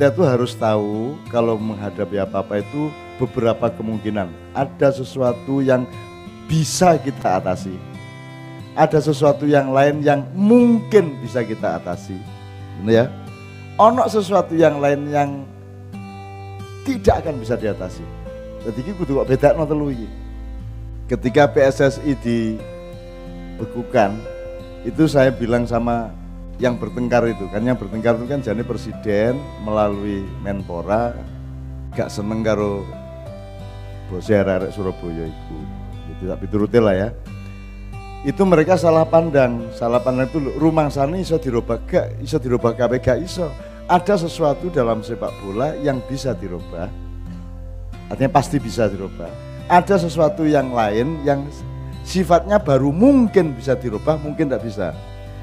kita itu harus tahu kalau menghadapi apa-apa itu beberapa kemungkinan. Ada sesuatu yang bisa kita atasi. Ada sesuatu yang lain yang mungkin bisa kita atasi. Ini ya. Ono sesuatu yang lain yang tidak akan bisa diatasi. Jadi ini kudu kok beda telu Ketika PSSI dibekukan, itu saya bilang sama yang bertengkar itu. Kan yang bertengkar itu kan jadi presiden melalui Menpora gak seneng karo arek Surabaya itu itu tapi turutin lah ya. Itu mereka salah pandang. Salah pandang itu rumah sana iso dirubah gak? Iso dirubah gak iso? Ada sesuatu dalam sepak bola yang bisa dirubah. Artinya pasti bisa dirubah. Ada sesuatu yang lain yang sifatnya baru mungkin bisa dirubah mungkin tidak bisa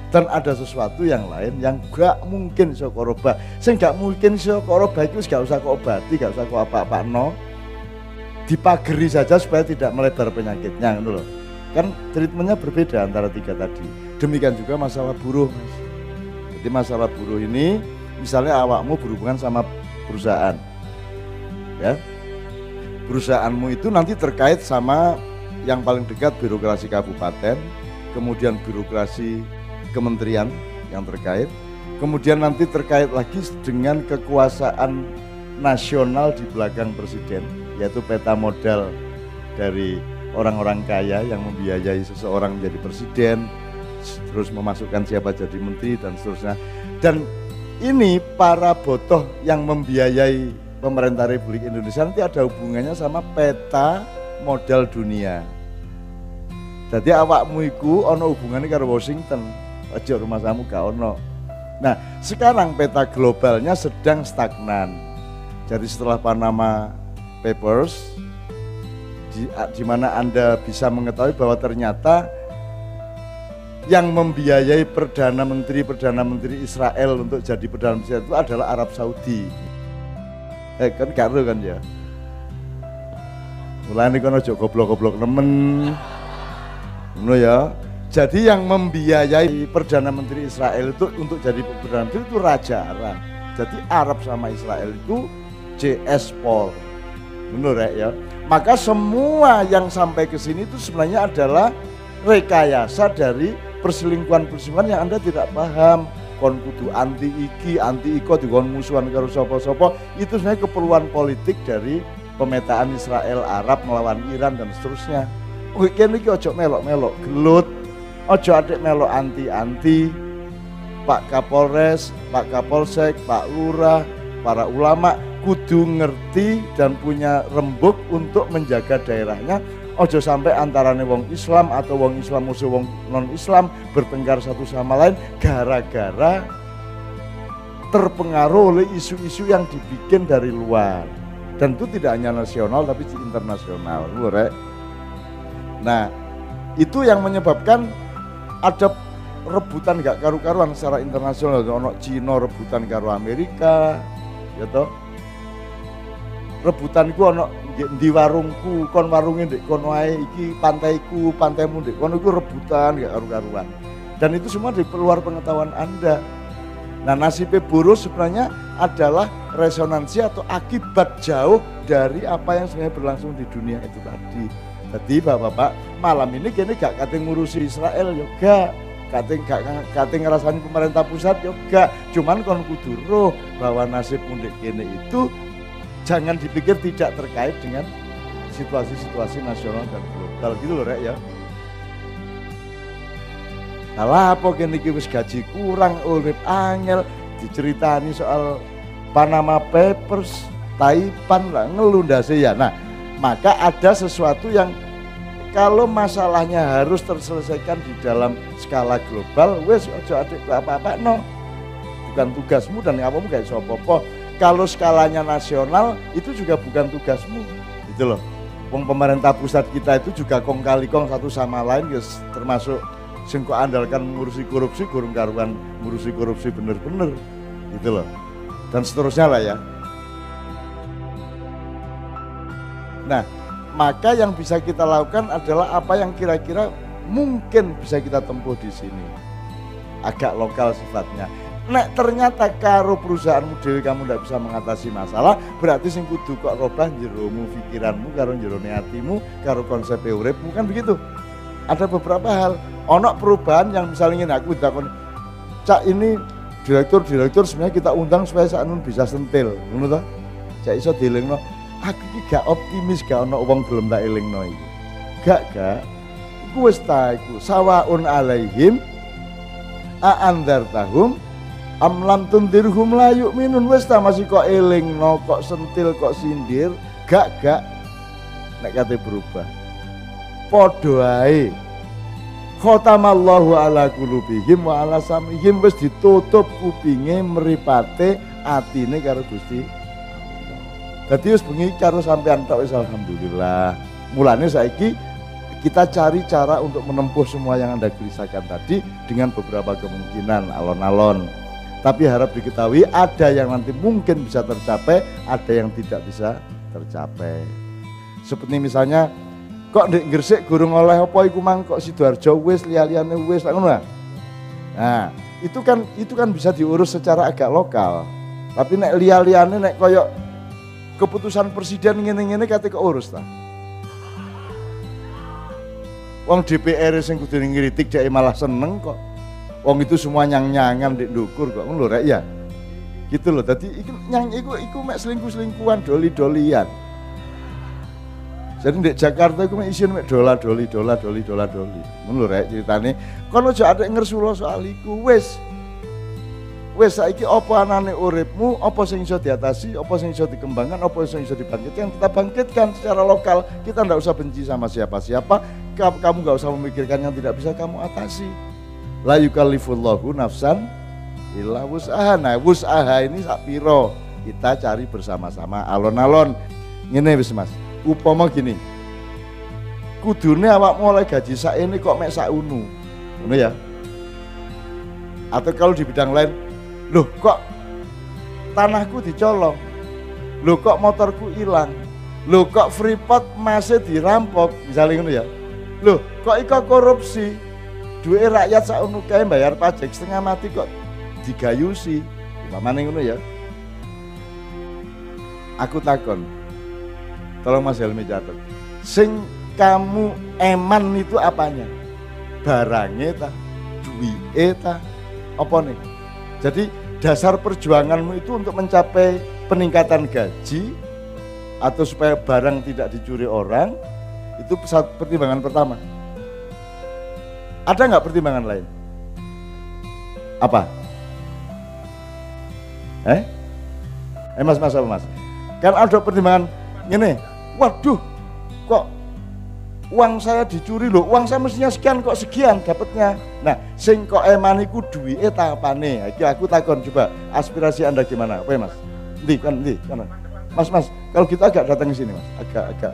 dan ada sesuatu yang lain yang gak mungkin iso koroba sing gak mungkin iso koroba itu gak usah kau obati gak usah kau apa-apa no. Dipageri saja supaya tidak melebar penyakitnya gitu loh. Kan treatmentnya berbeda antara tiga tadi. Demikian juga masalah buruh mas. Jadi masalah buruh ini misalnya awakmu berhubungan sama perusahaan ya. Perusahaanmu itu nanti terkait sama yang paling dekat birokrasi kabupaten kemudian birokrasi kementerian yang terkait. Kemudian nanti terkait lagi dengan kekuasaan nasional di belakang presiden, yaitu peta modal dari orang-orang kaya yang membiayai seseorang menjadi presiden, terus memasukkan siapa jadi menteri dan seterusnya. Dan ini para botoh yang membiayai pemerintah Republik Indonesia nanti ada hubungannya sama peta modal dunia. Jadi awakmu iku ono hubungannya karo Washington aja rumah samu gak ono. Nah, sekarang peta globalnya sedang stagnan. Jadi setelah Panama Papers, di, di mana Anda bisa mengetahui bahwa ternyata yang membiayai Perdana Menteri Perdana Menteri Israel untuk jadi Perdana Menteri itu adalah Arab Saudi. Eh kan karo kan ya. Mulai ini kan ojo goblok-goblok nemen. Ngono ya. Jadi yang membiayai Perdana Menteri Israel itu untuk jadi Perdana Menteri itu Raja Arab. Jadi Arab sama Israel itu JS Paul. Menurut ya. Maka semua yang sampai ke sini itu sebenarnya adalah rekayasa dari perselingkuhan-perselingkuhan yang Anda tidak paham. Kon kudu anti iki, anti iko dikon musuhan karo sopo-sopo. Itu sebenarnya keperluan politik dari pemetaan Israel Arab melawan Iran dan seterusnya. Oke, ini ojo melok-melok, gelut, Ojo adik melo anti-anti Pak Kapolres, Pak Kapolsek, Pak Lurah, para ulama kudu ngerti dan punya rembuk untuk menjaga daerahnya. Ojo sampai antarane wong Islam atau wong Islam musuh wong non Islam bertengkar satu sama lain gara-gara terpengaruh oleh isu-isu yang dibikin dari luar. Dan itu tidak hanya nasional tapi internasional, Nah, itu yang menyebabkan ada rebutan gak karu-karuan secara internasional? Ono Cina rebutan karo Amerika ya rebutan ku ono di warungku kon warungnya di kono ae iki pantaiku pantaimu di kono ku rebutan gak karu-karuan. Dan itu semua di luar pengetahuan Anda. Nah nasibnya buruh sebenarnya adalah resonansi atau akibat jauh dari apa yang sebenarnya berlangsung di dunia itu tadi jadi bapak-bapak malam ini kini gak kating ngurusi Israel juga kating gak kating ngerasain pemerintah pusat juga cuman kon kudu bahwa nasib mundik kini itu jangan dipikir tidak terkait dengan situasi-situasi nasional dan global. Gitu loh rek ya. Alah apa kini wis gaji kurang urip angel. Diceritani soal Panama Papers Taipan lah ngelundasi ya. Nah maka ada sesuatu yang kalau masalahnya harus terselesaikan di dalam skala global, wes ojo adik apa-apa no. Bukan tugasmu dan kamu gak iso apa Kalau skalanya nasional itu juga bukan tugasmu. Itu loh. Wong pemerintah pusat kita itu juga kong kali kong satu sama lain guys, termasuk singko andalkan ngurusi korupsi, kurung karuan ngurusi korupsi bener-bener. Gitu loh. Dan seterusnya lah ya. Nah, maka yang bisa kita lakukan adalah apa yang kira-kira mungkin bisa kita tempuh di sini. Agak lokal sifatnya. nek ternyata karo perusahaanmu dewi kamu tidak bisa mengatasi masalah berarti sing kudu kok robah jeromu pikiranmu karo jero hatimu karo konsep uripmu kan begitu? Ada beberapa hal. Onok perubahan yang misalnya ini aku takon cak ini direktur direktur sebenarnya kita undang supaya saat bisa sentil. Ngono cak iso dilingno aku iki gak optimis gak ono wong gelem tak elingno iki. Gak gak. Iku wis ta sawaun alaihim a andar tahum amlam tundirhum layu minun. Wis ta masih kok eling no kok sentil kok sindir? Gak gak. Nek kate berubah. Padha ae. Khotamallahu ala kulubihim wa ala samihim. Wis ditutup kupinge mripate atine karo Gusti Dadi wis bengi karo sampean tok wis alhamdulillah. Mulane saiki kita cari cara untuk menempuh semua yang Anda gelisahkan tadi dengan beberapa kemungkinan alon-alon. Tapi harap diketahui ada yang nanti mungkin bisa tercapai, ada yang tidak bisa tercapai. Seperti misalnya kok di Gresik gurung oleh apa iku mang kok Sidoarjo wis liya-liyane wis ngono Nah, itu kan itu kan bisa diurus secara agak lokal. Tapi nek liya-liyane nek koyok keputusan presiden ngene-ngene kate keurus ta. Wong DPR sing kudu ngritik jek malah seneng kok. Wong itu semua nyang-nyangan di dukur kok ngono rek ya. Gitu loh. Tadi iku nyang iku iku mek selingkuh-selingkuhan doli-dolian. Jadi di Jakarta iku mek isin mek dola-doli dola-doli dola-doli. Ngono lho rek ceritane. Kono aja ada ngersulo soal iku wis. Wis saiki apa anane uripmu, apa sing iso diatasi, apa sing iso dikembangkan, apa sing iso dibangkitkan, kita bangkitkan secara lokal. Kita ndak usah benci sama siapa-siapa, kamu nggak usah memikirkan yang tidak bisa kamu atasi la yukallifullahu nafsan illa wus'aha. Nah, wus'aha ini sak piro kita cari bersama-sama alon-alon. Ngene wis Mas. Upama gini. Kudune awak mulai gaji sak ini kok mek sak unu. Ngono ya. Atau kalau di bidang lain, loh kok tanahku dicolong. Loh kok motorku hilang. Loh kok Freeport masih dirampok, misalnya ngono ya. Loh, kok iko korupsi? duit rakyat kae bayar pajak setengah mati kok digayusi. Umpamane ngono ya. Aku takon. Tolong Mas Helmi catat. Sing kamu eman itu apanya? Barangnya ta? Duit ta? Apa nih jadi dasar perjuanganmu itu untuk mencapai peningkatan gaji atau supaya barang tidak dicuri orang itu pertimbangan pertama ada nggak pertimbangan lain? Apa? Eh? Eh mas, mas apa mas? Kan ada pertimbangan ini, waduh kok uang saya dicuri loh, uang saya mestinya sekian kok sekian dapatnya. Nah, sing kok emaniku eh nih. Iki aku takon coba aspirasi Anda gimana? Apa ya Mas? Di kan di kan. Mas Mas, kalau kita agak datang ke sini Mas, agak agak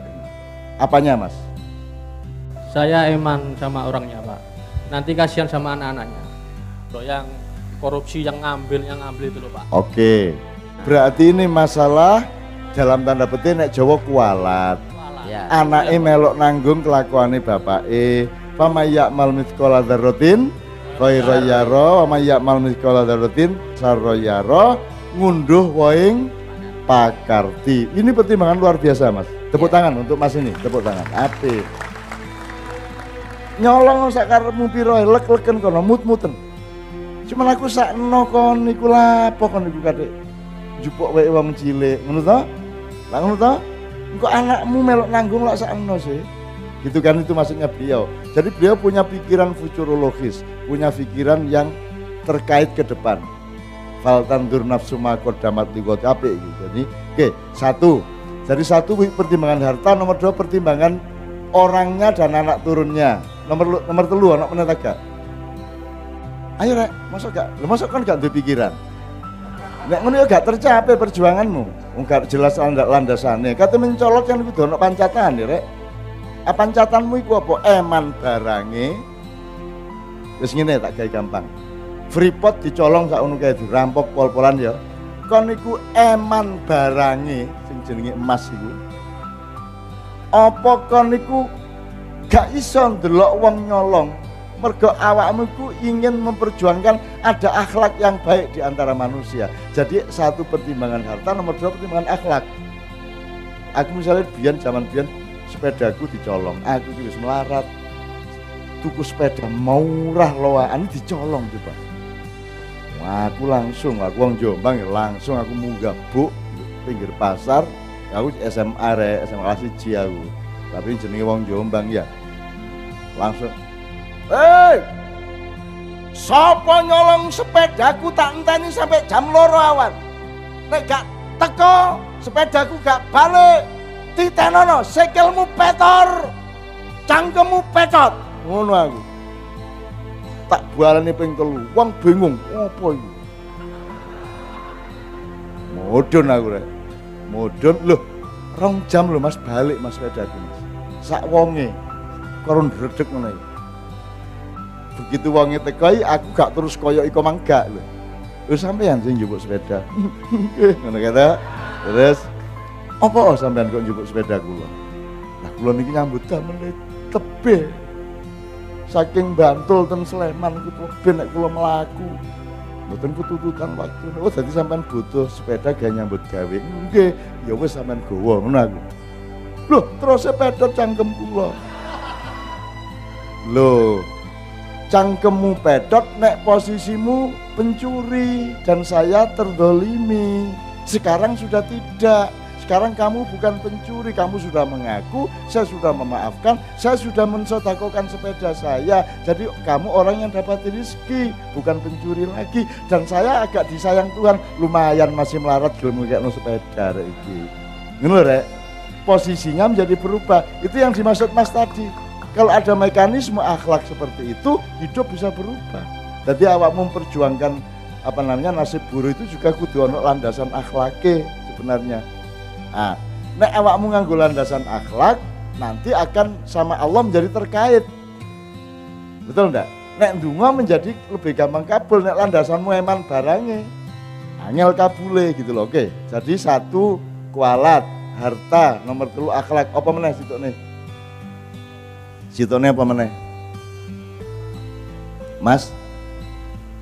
apanya Mas? Saya eman sama orangnya Pak nanti kasihan sama anak-anaknya loh yang korupsi yang ngambil yang ngambil itu loh pak oke berarti ini masalah dalam tanda petik nek Jawa kualat ya. anak e melok nanggung kelakuane bapak e fama ya'mal mithqala dzarratin khairan yara wa may ya'mal mithqala dzarratin sarra ngunduh woing pakarti ini pertimbangan luar biasa mas. Tepuk ya. tangan untuk mas ini tepuk tangan. Apik. Nyolong sak karepmu piro lek-leken kono mut-muten. Cuman aku sak no kon iku lapo kon iku kadek jupuk wae wong cilik ngono to? Lah ngono to engko anakmu melok nanggung lak sak no sih? Gitu kan itu maksudnya beliau. Jadi beliau punya pikiran futurologis punya pikiran yang terkait ke depan. Faltan nafsu makot damat ape gitu. Jadi oke satu. Jadi satu pertimbangan harta. Nomor dua pertimbangan orangnya dan anak turunnya. Nomor nomor telu anak mana gak ayo rek masuk gak? Masuk kan gak pikiran Nek ngono ya gak tercapai perjuanganmu. Enggak jelas anda landasane. Kata mencolok yang kudu ono pancatan ya, Rek. Apa pancatanmu iku apa? Eman barange. Wis ngene tak gawe gampang. Freeport dicolong sak ngono kae dirampok pol-polan ya. Kon iku eman barange sing jenenge emas iku. Apa kon iku gak iso ndelok wong nyolong mergo awakmu ku ingin memperjuangkan ada akhlak yang baik di antara manusia. Jadi satu pertimbangan harta, nomor dua pertimbangan akhlak. Aku misalnya biar zaman biar sepedaku dicolong, aku wis melarat, tuku sepeda murah loaan dicolong coba. Wah, aku langsung, aku wong Jombang ya langsung aku munggah bu pinggir pasar, aku SMA re, SMA kelas siji aku. Tapi jenenge wong Jombang ya. Langsung Hei! Sapa nyolong sepedaku tak enteni sampai jam loro awan. Nek gak teko, sepedaku gak balik. Titenono, sikilmu petor. Cangkemmu pecot. Ngono aku. Tak bualane ping telu. Wong bingung, apa iki? Mudun aku rek. Mudun loh. Rong jam loh Mas balik Mas sepedaku Mas. Sak wonge. Karo ndredeg ngono iki begitu wonge tekoi aku gak terus koyo iko mangga lho. Lu sampean sing njupuk sepeda? Ngono kata. Terus apa oh, sampean kok njupuk sepeda kula? Lah kula niki nyambut damel tebe saking Bantul ten Sleman ku tebe nek kula mlaku. Mboten ketututan waktu. Oh dadi sampean butuh sepeda gak nyambut gawe. Nggih ya wis sampean gowo ngono aku. Lho terus sepeda cangkem kula. Lho cangkemmu pedot nek posisimu pencuri dan saya terdolimi. Sekarang sudah tidak. Sekarang kamu bukan pencuri kamu sudah mengaku saya sudah memaafkan saya sudah mensodakokan sepeda saya. Jadi kamu orang yang dapat rezeki bukan pencuri lagi. Dan saya agak disayang Tuhan lumayan masih melarat gelem no sepeda ngono rek. Posisinya menjadi berubah. Itu yang dimaksud Mas tadi kalau ada mekanisme akhlak seperti itu, hidup bisa berubah. Jadi awak memperjuangkan apa namanya nasib buruh itu juga kudu ono landasan akhlake sebenarnya. Nah, nek awakmu nganggo landasan akhlak, nanti akan sama Allah menjadi terkait. Betul enggak? Nek ndunga menjadi lebih gampang kabul nek landasanmu eman barangnya. Angel kabule gitu loh. Oke. Jadi satu kualat, harta, nomor telu akhlak. Apa meneh situ nih? Sitone apa meneh? Mas?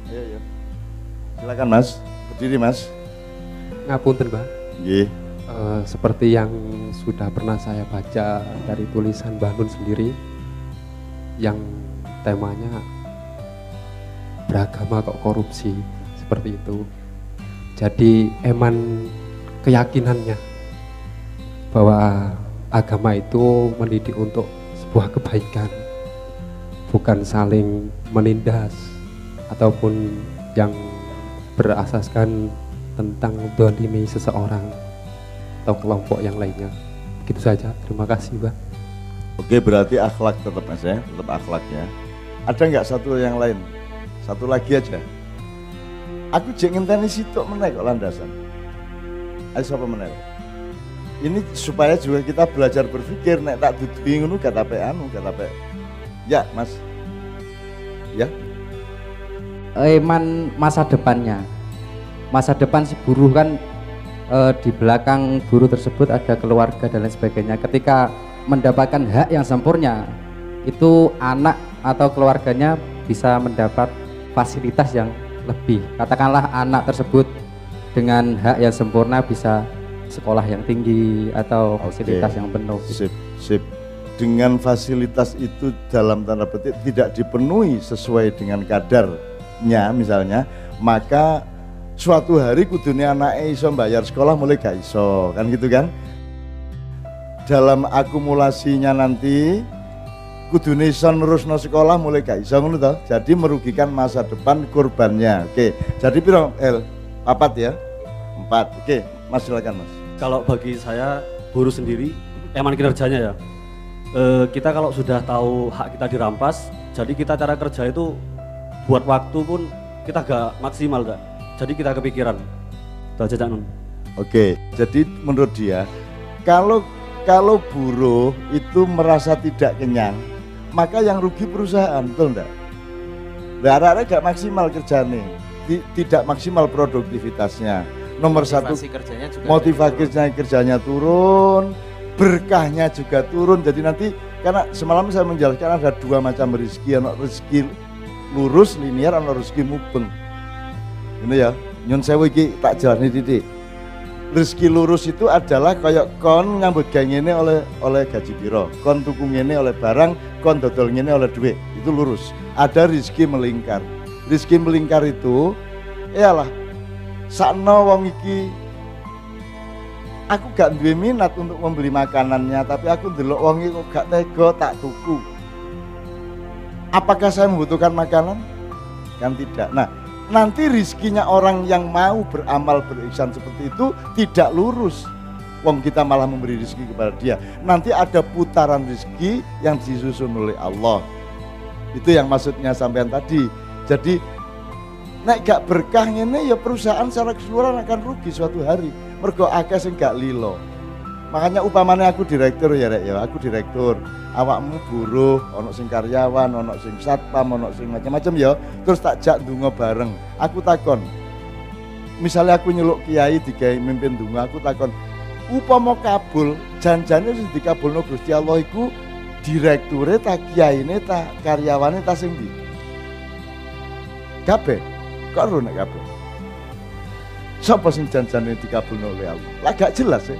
Ayo, ayo. Silakan Mas. Berdiri Mas. Ngapunten, Mbak. Nggih. Uh, seperti yang sudah pernah saya baca dari tulisan Mbah sendiri yang temanya beragama kok korupsi seperti itu. Jadi eman keyakinannya bahwa agama itu mendidik untuk sebuah kebaikan. Bukan saling menindas ataupun yang berasaskan tentang dolimi seseorang atau kelompok yang lainnya. Gitu saja. Terima kasih Mbak. Oke berarti akhlak tetap mas ya. Tetap akhlak ya. Ada nggak satu yang lain? Satu lagi aja. Aku jangan tanya situ menaik landasan. Ayo siapa menaik ini supaya juga kita belajar berpikir nek tak duduhi ngono gak tape anu gak tape. Ya mas. Ya. Eman masa depannya. Masa depan si buruh kan e, di belakang buruh tersebut ada keluarga dan lain sebagainya. Ketika mendapatkan hak yang sempurna itu anak atau keluarganya bisa mendapat fasilitas yang lebih. Katakanlah anak tersebut dengan hak yang sempurna bisa sekolah yang tinggi atau fasilitas yang penuh. Sip, sip. Dengan fasilitas itu dalam tanda petik tidak dipenuhi sesuai dengan kadarnya misalnya, maka suatu hari kudunya anak iso bayar sekolah mulai gak iso, kan gitu kan? Dalam akumulasinya nanti kudune iso nerusno sekolah mulai gak iso ngono toh. Jadi merugikan masa depan korbannya. Oke. Jadi piro L? Empat ya? Empat. Oke, Mas silakan Mas kalau bagi saya buruh sendiri eman kinerjanya ya. E, kita kalau sudah tahu hak kita dirampas jadi kita cara kerja itu buat waktu pun kita gak maksimal gak jadi kita kepikiran. Itu aja oke jadi menurut dia kalau kalau buruh itu merasa tidak kenyang maka yang rugi perusahaan betul enggak Darah gak maksimal kerjanya tidak maksimal produktivitasnya nomor satu kerjanya juga motivasi kerjanya turun berkahnya juga turun jadi nanti Karena semalam saya menjelaskan ada dua macam rezeki, ada rezeki lurus linear, ada rezeki mubeng. Ini ya, nyun sewu iki tak jalani titik. Rezeki lurus itu adalah kayak kon nyambut gawe ngene oleh oleh gaji piro, kon tuku ngene oleh barang, kon dodol ngene oleh duit. Itu lurus. Ada rezeki melingkar. Rezeki melingkar itu iyalah sakno wong iki. Aku gak duwe minat untuk membeli makanannya tapi aku ndelok wong iki kok gak tega tak tuku. Apakah saya membutuhkan makanan? Kan tidak. Nah nanti rizkinya orang yang mau beramal berihsan seperti itu tidak lurus. Wong kita malah memberi rizki kepada dia. Nanti ada putaran rizki yang disusun oleh Allah. Itu yang maksudnya sampean tadi. Jadi nek gak berkah ini ya perusahaan secara keseluruhan akan rugi suatu hari. Mergo akeh sing gak lilo. Makanya upamane aku direktur ya rek ya. Aku direktur. Awakmu buruh ono sing karyawan ono sing satpam ono sing macam-macam ya. Terus tak jak dungo bareng. Aku takon. Misalnya aku nyeluk kiai digawe mimpin dungo aku takon upama kabul janjane sing dikabulno Gusti Allah iku direkture ta kiyaine ta karyawane ta sing ndi? Kabeh kok ro nek kabeh. Sapa sing janjane dikabulno oleh Allah? Lah gak jelas ya.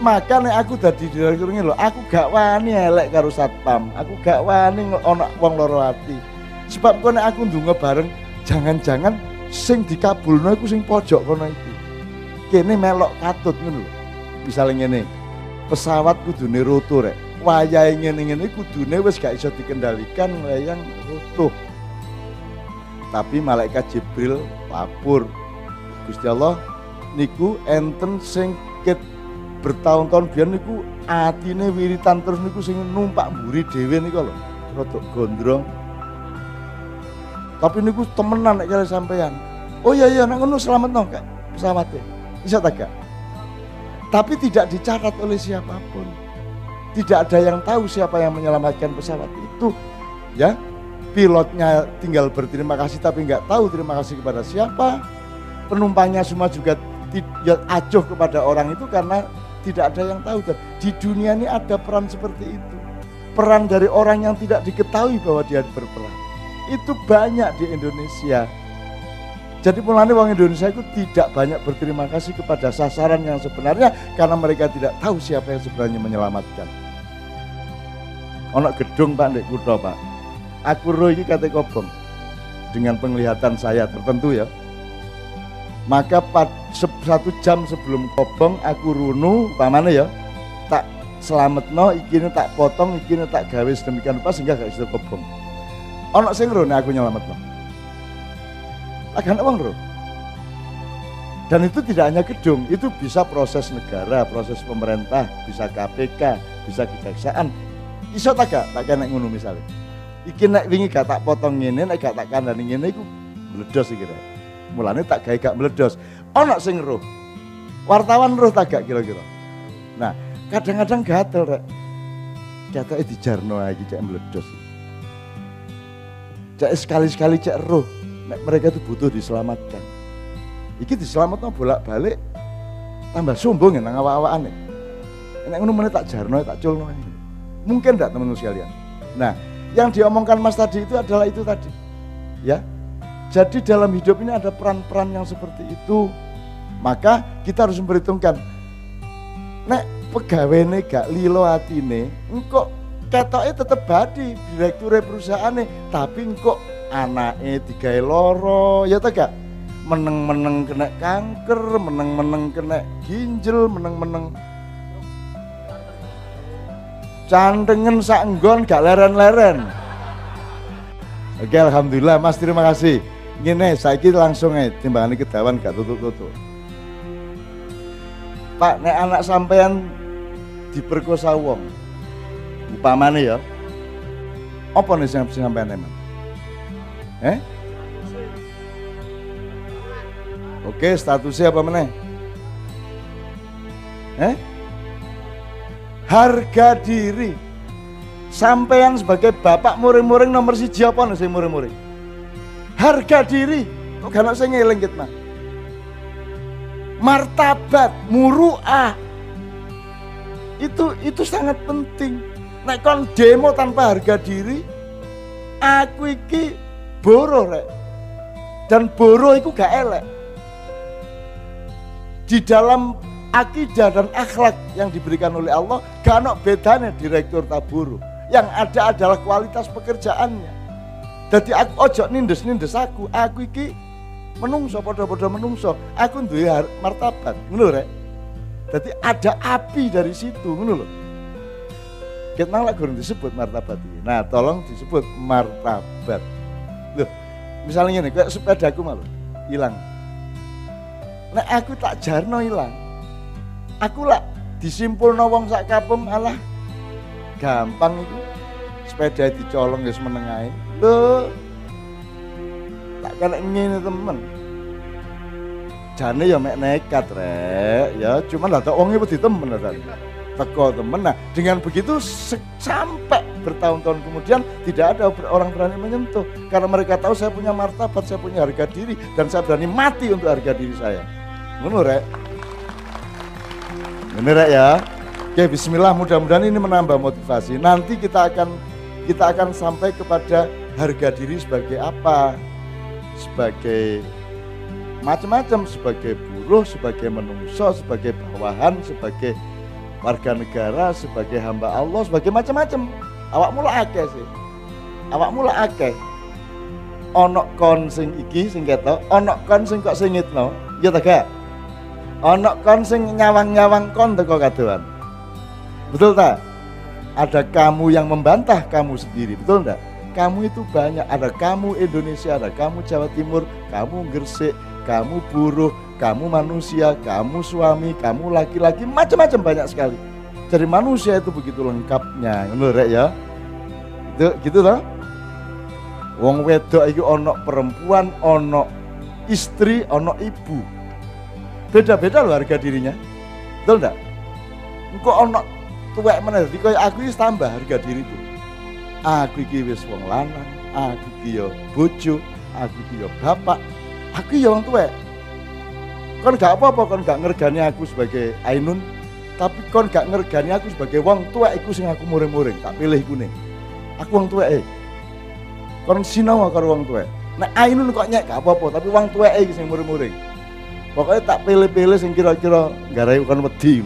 Maka nek aku dadi direktur lho aku gak wani elek karo satpam. Aku gak wani ana wong loro ati. Sebab kok nek aku ndonga bareng jangan-jangan sing dikabulno iku sing pojok kono iku. Kene melok katut ngono lho. Misalnya ngene pesawat kudune roto rek. Wayahe ngene-ngene kudune wis gak iso dikendalikan layang rutuh tapi malaikat Jibril lapor Gusti Allah niku enten sing ket bertahun-tahun biar niku atine wiritan terus niku sing numpak mburi dhewe niku lho rada gondrong. Tapi niku temenan nek kali sampean oh iya iya nek selamat no kak. Pesawatnya bisa tak tapi tidak dicatat oleh siapa pun. Tidak ada yang tahu siapa yang menyelamatkan pesawat itu ya pilotnya tinggal berterima kasih tapi nggak tahu terima kasih kepada siapa. Penumpangnya semua juga ya, acuh kepada orang itu karena tidak ada yang tahu. Di dunia ini ada peran seperti itu. Peran dari orang yang tidak diketahui bahwa dia berperan. Itu banyak di Indonesia. Jadi mulanya orang Indonesia itu tidak banyak berterima kasih kepada sasaran yang sebenarnya karena mereka tidak tahu siapa yang sebenarnya menyelamatkan. Ono gedung Pak Ndek Kutho Pak. Aku roh ini kata kobong dengan penglihatan saya tertentu ya. Maka satu jam sebelum kobong aku runu pamane ya tak selamat no ikini tak potong ikini tak gawe sedemikian rupa sehingga gak bisa kobong. Ono sing runu aku nyelamat no akan uang bro. Dan itu tidak hanya gedung, itu bisa proses negara, proses pemerintah, bisa KPK, bisa kejaksaan. Iso tak kena ngono misalnya. Iki nek wingi gak tak potong ngene, nek gak tak kandani ngene iku meledos iki kira. Mulane tak gawe gak meledos. Ono sing roh. Wartawan roh tak gak kira-kira. Nah, kadang-kadang gatel rek. Katoke dijarno lagi cek meledos. Cek sekali-sekali cek roh mereka itu butuh diselamatkan. Iki diselamatkan bolak-balik tambah sombong ya nang awak-awakane. Nek ngono meneh tak jarno tak culno. Mungkin enggak teman-teman sekalian. Nah, yang diomongkan Mas tadi itu adalah itu tadi. Ya. Jadi dalam hidup ini ada peran-peran yang seperti itu. Maka kita harus memperhitungkan. Nek pegawai gak lilo hatine, engkok ketoknya tetep badi direktur perusahaan nih, tapi engkok anake digawe loro ya ta gak meneng-meneng kena kanker meneng-meneng kena ginjal meneng-meneng cantengen sak nggon gak leren-leren Oke alhamdulillah Mas terima kasih Gini saiki langsung aja timbangan kedawan gak tutup-tutup Pak nek anak sampean diperkosa wong upamane ya apa nih sampean emang Eh? Oke, statusnya apa meneh? Eh? Harga diri. Sampean sebagai bapak muring-muring nomor si apa nih muring-muring? Harga diri. Kok gak saya gitu mah? Martabat, muruah. Itu itu sangat penting. nek kon demo tanpa harga diri aku iki boro rek dan boro itu gak elek di dalam akidah dan akhlak yang diberikan oleh Allah gak bedanya direktur taburu yang ada adalah kualitas pekerjaannya jadi aku ojo nindes nindes aku aku iki menungso podo-podo menungso aku duwe martabat ngono rek jadi ada api dari situ ngono lho kita malah gurung disebut martabat ini. Nah, tolong disebut martabat. Loh, misalnya ini, kayak sepedaku malu hilang. Nah, aku tak jarno hilang. Aku lah disimpul wong sak kapem alah gampang itu sepeda dicolong guys menengahin loh. Tak kena ngene temen. Jane ya mek nekat rek. Ya cuman lah tak wong wedi temen kan teko temen. Nah dengan begitu sampai bertahun-tahun kemudian tidak ada orang berani menyentuh. Karena mereka tahu saya punya martabat saya punya harga diri dan saya berani mati untuk harga diri saya. Ngono rek Bener ya. Oke, bismillah mudah-mudahan ini menambah motivasi. Nanti kita akan kita akan sampai kepada harga diri sebagai apa? Sebagai macam-macam, sebagai buruh, sebagai menungso, sebagai bawahan, sebagai warga negara, sebagai hamba Allah, sebagai macam-macam. Awak mula akeh sih. Awak mula akeh. Onok kon sing iki sing ketok, onok kon sing kok singitno. Ya ta gak? Ono kon sing nyawang-nyawang kon teko kadoan. Betul tak? Ada kamu yang membantah kamu sendiri, betul enggak? Kamu itu banyak, ada kamu Indonesia, ada kamu Jawa Timur, kamu Gresik, kamu buruh, kamu manusia, kamu suami, kamu laki-laki, macam-macam banyak sekali. Jadi manusia itu begitu lengkapnya, ngono ya. Itu gitu toh? Wong wedok itu ono perempuan, ono istri, ono ibu beda-beda loh harga dirinya. Betul enggak engkau ono tuwek mana jadi kaya aku ini tambah harga diriku. Aku iki wis wong lanang aku iki yo bojo aku iki yo bapak aku yo wong tuwek. Kon gak apa-apa kon gak ngergani aku sebagai Ainun tapi kon gak ngergani aku sebagai wong tua iku sing aku muring-muring tak pilih iku nih aku wong tua eh kon sinau karo wong tua nah Ainun kok nyek gak apa-apa tapi wong tua eh sing muring-muring Pokoknya tak pilih-pilih sing kira-kira garai bukan wedi.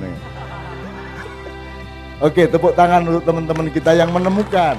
Oke, tepuk tangan untuk teman-teman kita yang menemukan